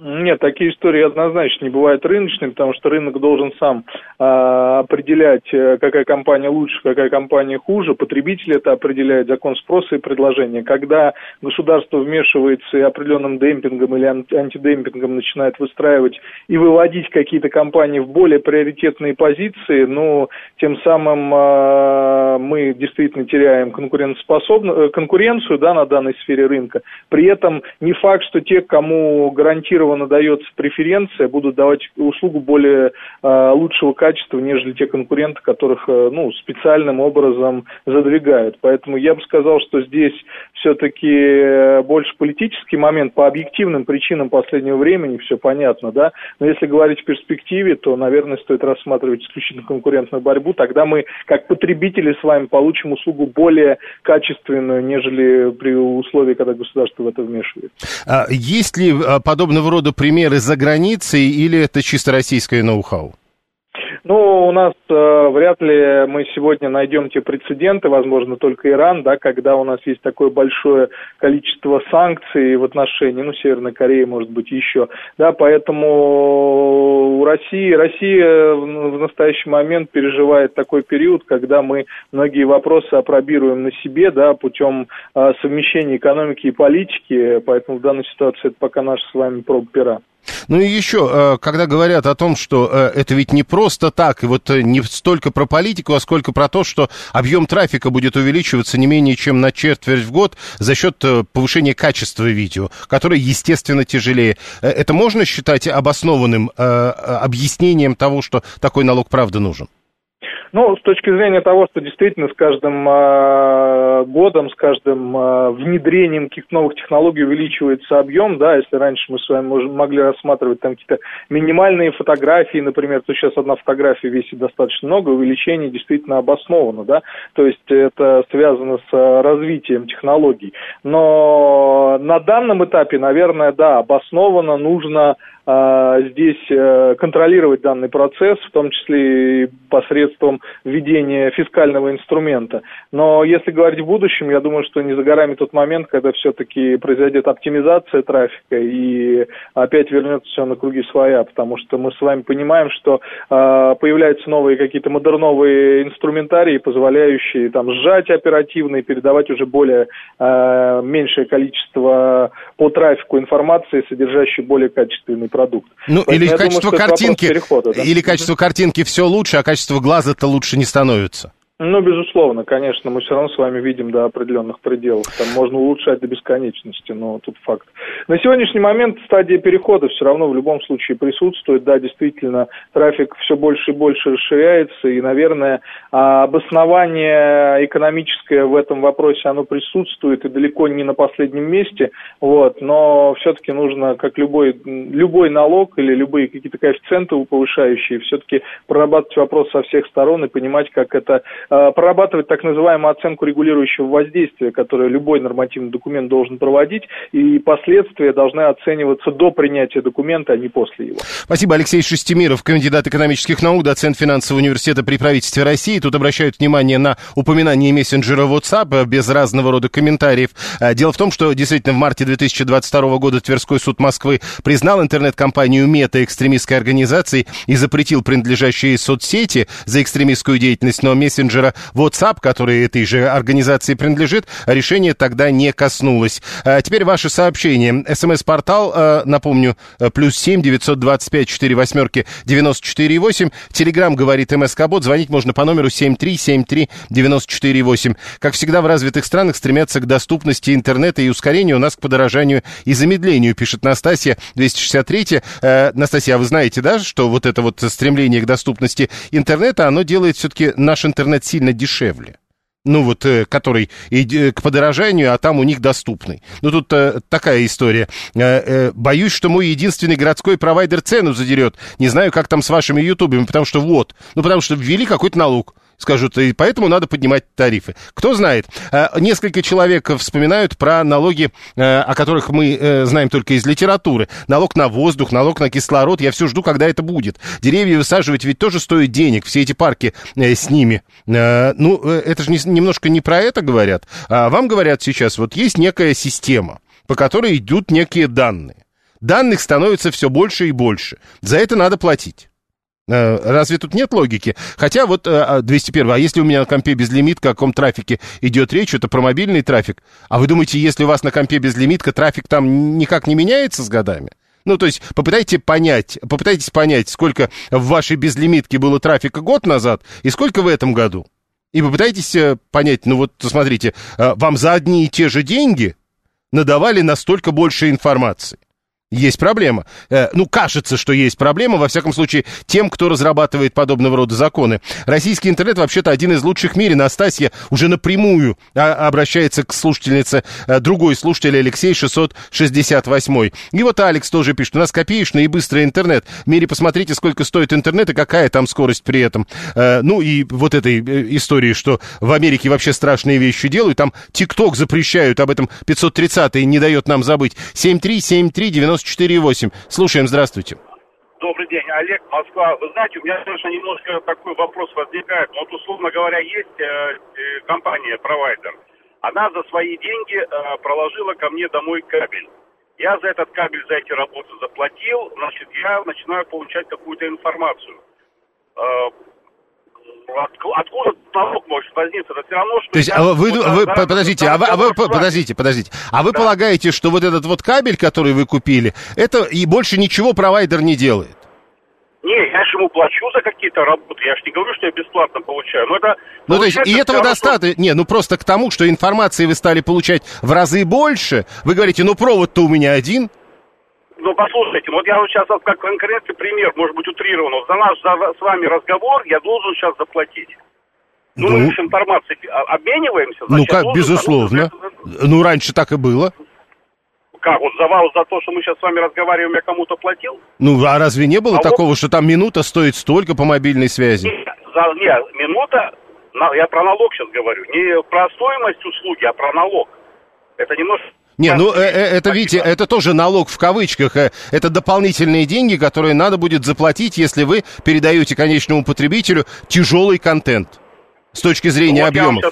Нет, такие истории однозначно не бывают рыночными, потому что рынок должен сам определять, э, какая компания лучше, какая компания хуже. Потребитель это определяет, закон спроса и предложения. Когда государство вмешивается и определенным демпингом или антидемпингом начинает выстраивать и выводить какие-то компании в более приоритетные позиции, ну, тем самым э, мы действительно теряем конкурентоспособную, э, конкуренцию да, на данной сфере рынка. При этом не факт, что те, кому гарантированно дается преференция, будут давать услугу более э, лучшего качества, нежели те конкуренты, которых э, ну, специальным образом задвигают. Поэтому я бы сказал, что здесь все-таки э, больше политический момент по объективным причинам последнего времени, все понятно, да. Но если говорить в перспективе, то, наверное, стоит рассматривать исключительно конкурентную борьбу. Тогда мы, как потребители, с вами получим услугу более качественную, нежели при условии, когда государство в это вмешивается. А есть ли а, подобного рода примеры за границей или это чисто российское ноу-хау? Ну, у нас э, вряд ли мы сегодня найдем те прецеденты, возможно, только Иран, да, когда у нас есть такое большое количество санкций в отношении, ну, Северной Кореи, может быть, еще, да, поэтому у России, Россия в настоящий момент переживает такой период, когда мы многие вопросы опробируем на себе, да, путем э, совмещения экономики и политики, поэтому в данной ситуации это пока наша с вами проба пера. Ну и еще, э, когда говорят о том, что э, это ведь не просто так, и вот э, не столько про политику, а сколько про то, что объем трафика будет увеличиваться не менее чем на четверть в год за счет повышения качества видео, которое, естественно, тяжелее. Это можно считать обоснованным объяснением того, что такой налог правда нужен? Ну, с точки зрения того, что действительно с каждым э, годом, с каждым э, внедрением каких-то новых технологий увеличивается объем, да, если раньше мы с вами могли рассматривать там какие-то минимальные фотографии, например, то сейчас одна фотография весит достаточно много, увеличение действительно обосновано, да, то есть это связано с развитием технологий. Но на данном этапе, наверное, да, обоснованно нужно а, здесь э, контролировать данный процесс, в том числе и посредством введения фискального инструмента. Но если говорить в будущем, я думаю, что не за горами тот момент, когда все-таки произойдет оптимизация трафика и опять вернется все на круги своя, потому что мы с вами понимаем, что э, появляются новые какие-то модерновые инструментарии, позволяющие там сжать оперативно и передавать уже более э, меньшее количество по трафику информации, содержащей более качественный продукт. Ну, Поэтому или качество думаю, картинки, да? или качество картинки все лучше, а качество глаза-то лучше не становится. Ну, безусловно, конечно, мы все равно с вами видим до определенных пределов. Там можно улучшать до бесконечности, но тут факт. На сегодняшний момент стадия перехода все равно в любом случае присутствует. Да, действительно, трафик все больше и больше расширяется, и, наверное, обоснование экономическое в этом вопросе, оно присутствует и далеко не на последнем месте. Вот, но все-таки нужно, как любой, любой налог или любые какие-то коэффициенты повышающие, все-таки прорабатывать вопрос со всех сторон и понимать, как это прорабатывать так называемую оценку регулирующего воздействия, которое любой нормативный документ должен проводить, и последствия должны оцениваться до принятия документа, а не после его. Спасибо, Алексей Шестимиров, кандидат экономических наук, доцент финансового университета при правительстве России. Тут обращают внимание на упоминание мессенджера WhatsApp без разного рода комментариев. Э, дело в том, что действительно в марте 2022 года Тверской суд Москвы признал интернет-компанию Мета экстремистской организацией и запретил принадлежащие соцсети за экстремистскую деятельность, но мессенджер мессенджера WhatsApp, который этой же организации принадлежит, решение тогда не коснулось. А теперь ваши сообщения. СМС-портал, э, напомню, э, плюс семь девятьсот двадцать пять четыре восьмерки девяносто четыре восемь. Телеграмм говорит МСК-бот. Звонить можно по номеру семь три семь три девяносто четыре восемь. Как всегда в развитых странах стремятся к доступности интернета и ускорению, у нас к подорожанию и замедлению, пишет Настасья 263. Э, Настасья, а вы знаете, да, что вот это вот стремление к доступности интернета, оно делает все-таки наш интернет сильно дешевле ну вот, э, который и, к подорожанию, а там у них доступный. Ну тут э, такая история. Э, э, боюсь, что мой единственный городской провайдер цену задерет. Не знаю, как там с вашими ютубами, потому что вот, ну потому что ввели какой-то налог скажут, и поэтому надо поднимать тарифы. Кто знает. Э, несколько человек вспоминают про налоги, э, о которых мы э, знаем только из литературы. Налог на воздух, налог на кислород. Я все жду, когда это будет. Деревья высаживать ведь тоже стоит денег, все эти парки с ними. Ну, это же немножко не про это говорят. А вам говорят сейчас, вот есть некая система, по которой идут некие данные. Данных становится все больше и больше. За это надо платить. Э, разве тут нет логики? Хотя вот 201, э, а, а если у меня на компе безлимитка, о каком трафике идет речь, это про мобильный трафик. А вы думаете, если у вас на компе безлимитка, трафик там никак не меняется с годами? Ну, то есть попытайте понять, попытайтесь понять, сколько в вашей безлимитке было трафика год назад и сколько в этом году. И попытайтесь э, понять, ну вот, смотрите, вам за одни и те же деньги надавали настолько больше информации. Есть проблема. Э, ну, кажется, что есть проблема, во всяком случае, тем, кто разрабатывает подобного рода законы. Российский интернет вообще-то один из лучших в мире. Настасья уже напрямую а, обращается к слушательнице, а, другой слушатель Алексей 668. И вот Алекс тоже пишет, у нас копеечный и быстрый интернет. В мире посмотрите, сколько стоит интернет и какая там скорость при этом. А, ну и вот этой э, истории, что в Америке вообще страшные вещи делают. Там ТикТок запрещают, об этом 530 не дает нам забыть. 7373 90 94,8. Слушаем, здравствуйте. Добрый день, Олег, Москва. Вы знаете, у меня, конечно, немножко такой вопрос возникает. Вот, условно говоря, есть э, э, компания-провайдер. Она за свои деньги э, проложила ко мне домой кабель. Я за этот кабель, за эти работы заплатил, значит, я начинаю получать какую-то информацию. Э, откуда налог может возникнуть? Это все равно, что... То есть, а вы, вот, вы, да, подождите, а вы, а вы, подождите, подождите. А вы да. полагаете, что вот этот вот кабель, который вы купили, это и больше ничего провайдер не делает? Не, я же ему плачу за какие-то работы. Я же не говорю, что я бесплатно получаю. Но это ну, то есть, и этого достаточно. Что... Не, ну просто к тому, что информации вы стали получать в разы больше, вы говорите, ну провод-то у меня один. Ну, послушайте, вот я вот сейчас как конкретный пример, может быть, утрированно. За наш за, с вами разговор я должен сейчас заплатить. Ну, ну мы с информацией обмениваемся. Значит, ну, как, безусловно. Должен... Ну, раньше так и было. Как, вот за, за то, что мы сейчас с вами разговариваем, я кому-то платил? Ну, а разве не было а такого, вот... что там минута стоит столько по мобильной связи? Нет, за, нет минута, я про налог сейчас говорю, не про стоимость услуги, а про налог. Это немножко не, ну э, э, это, видите, это тоже налог в кавычках. Э, это дополнительные деньги, которые надо будет заплатить, если вы передаете конечному потребителю тяжелый контент с точки зрения ну, вот объемов.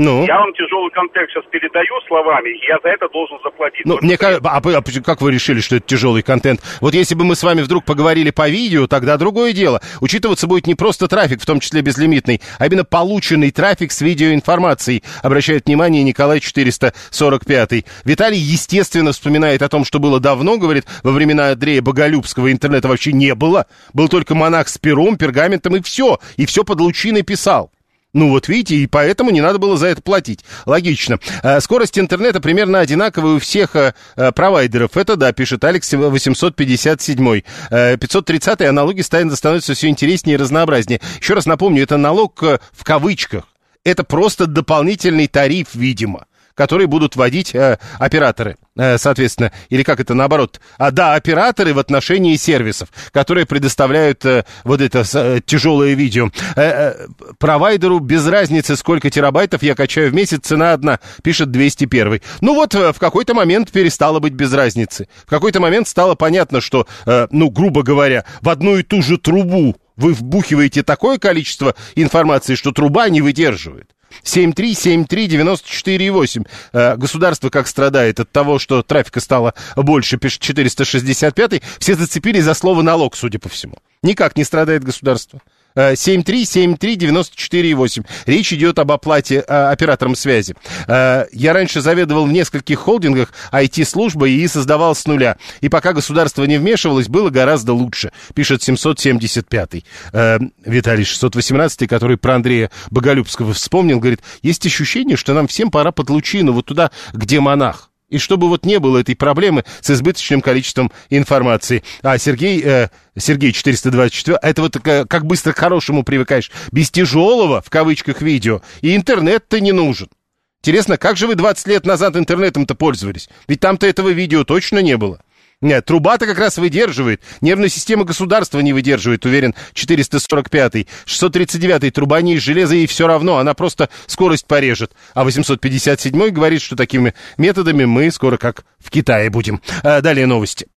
Ну? Я вам тяжелый контекст сейчас передаю словами, и я за это должен заплатить. Ну, мне кажется, а, а как вы решили, что это тяжелый контент? Вот если бы мы с вами вдруг поговорили по видео, тогда другое дело. Учитываться будет не просто трафик, в том числе безлимитный, а именно полученный трафик с видеоинформацией, обращает внимание Николай 445. Виталий, естественно, вспоминает о том, что было давно, говорит, во времена Андрея Боголюбского интернета вообще не было. Был только монах с пером, пергаментом и все. И все под лучиной писал. Ну вот видите, и поэтому не надо было за это платить. Логично. А, скорость интернета примерно одинаковая у всех а, а, провайдеров. Это да, пишет Алекс 857. 530 аналоги становятся все интереснее и разнообразнее. Еще раз напомню, это налог в кавычках. Это просто дополнительный тариф, видимо которые будут вводить э, операторы, э, соответственно, или как это наоборот, а да, операторы в отношении сервисов, которые предоставляют э, вот это э, тяжелое видео. Э, э, провайдеру без разницы, сколько терабайтов я качаю в месяц, цена одна, пишет 201. Ну вот э, в какой-то момент перестало быть без разницы. В какой-то момент стало понятно, что, э, ну, грубо говоря, в одну и ту же трубу вы вбухиваете такое количество информации, что труба не выдерживает. 7373948. Э, государство как страдает от того, что трафика стало больше, пишет 465 Все зацепились за слово налог, судя по всему. Никак не страдает государство. 7373948. Э, Речь идет об оплате э, операторам связи. Э, я раньше заведовал в нескольких холдингах IT-службы и создавал с нуля. И пока государство не вмешивалось, было гораздо лучше, пишет 775 э, Виталий 618 который про Андрея Боголюбского вспомнил, говорит, есть ощущение, что нам всем пора под лучину, вот туда, где монах. И чтобы вот не было этой проблемы с избыточным количеством информации. А Сергей, э, Сергей 424, это вот как быстро к хорошему привыкаешь. Без тяжелого, в кавычках, видео. И интернет-то не нужен. Интересно, как же вы 20 лет назад интернетом-то пользовались? Ведь там-то этого видео точно не было. Нет, труба-то как раз выдерживает. Нервная система государства не выдерживает, уверен 445-й. 639-й труба не из железа, и все равно, она просто скорость порежет. А 857-й говорит, что такими методами мы скоро как в Китае будем. А, далее новости.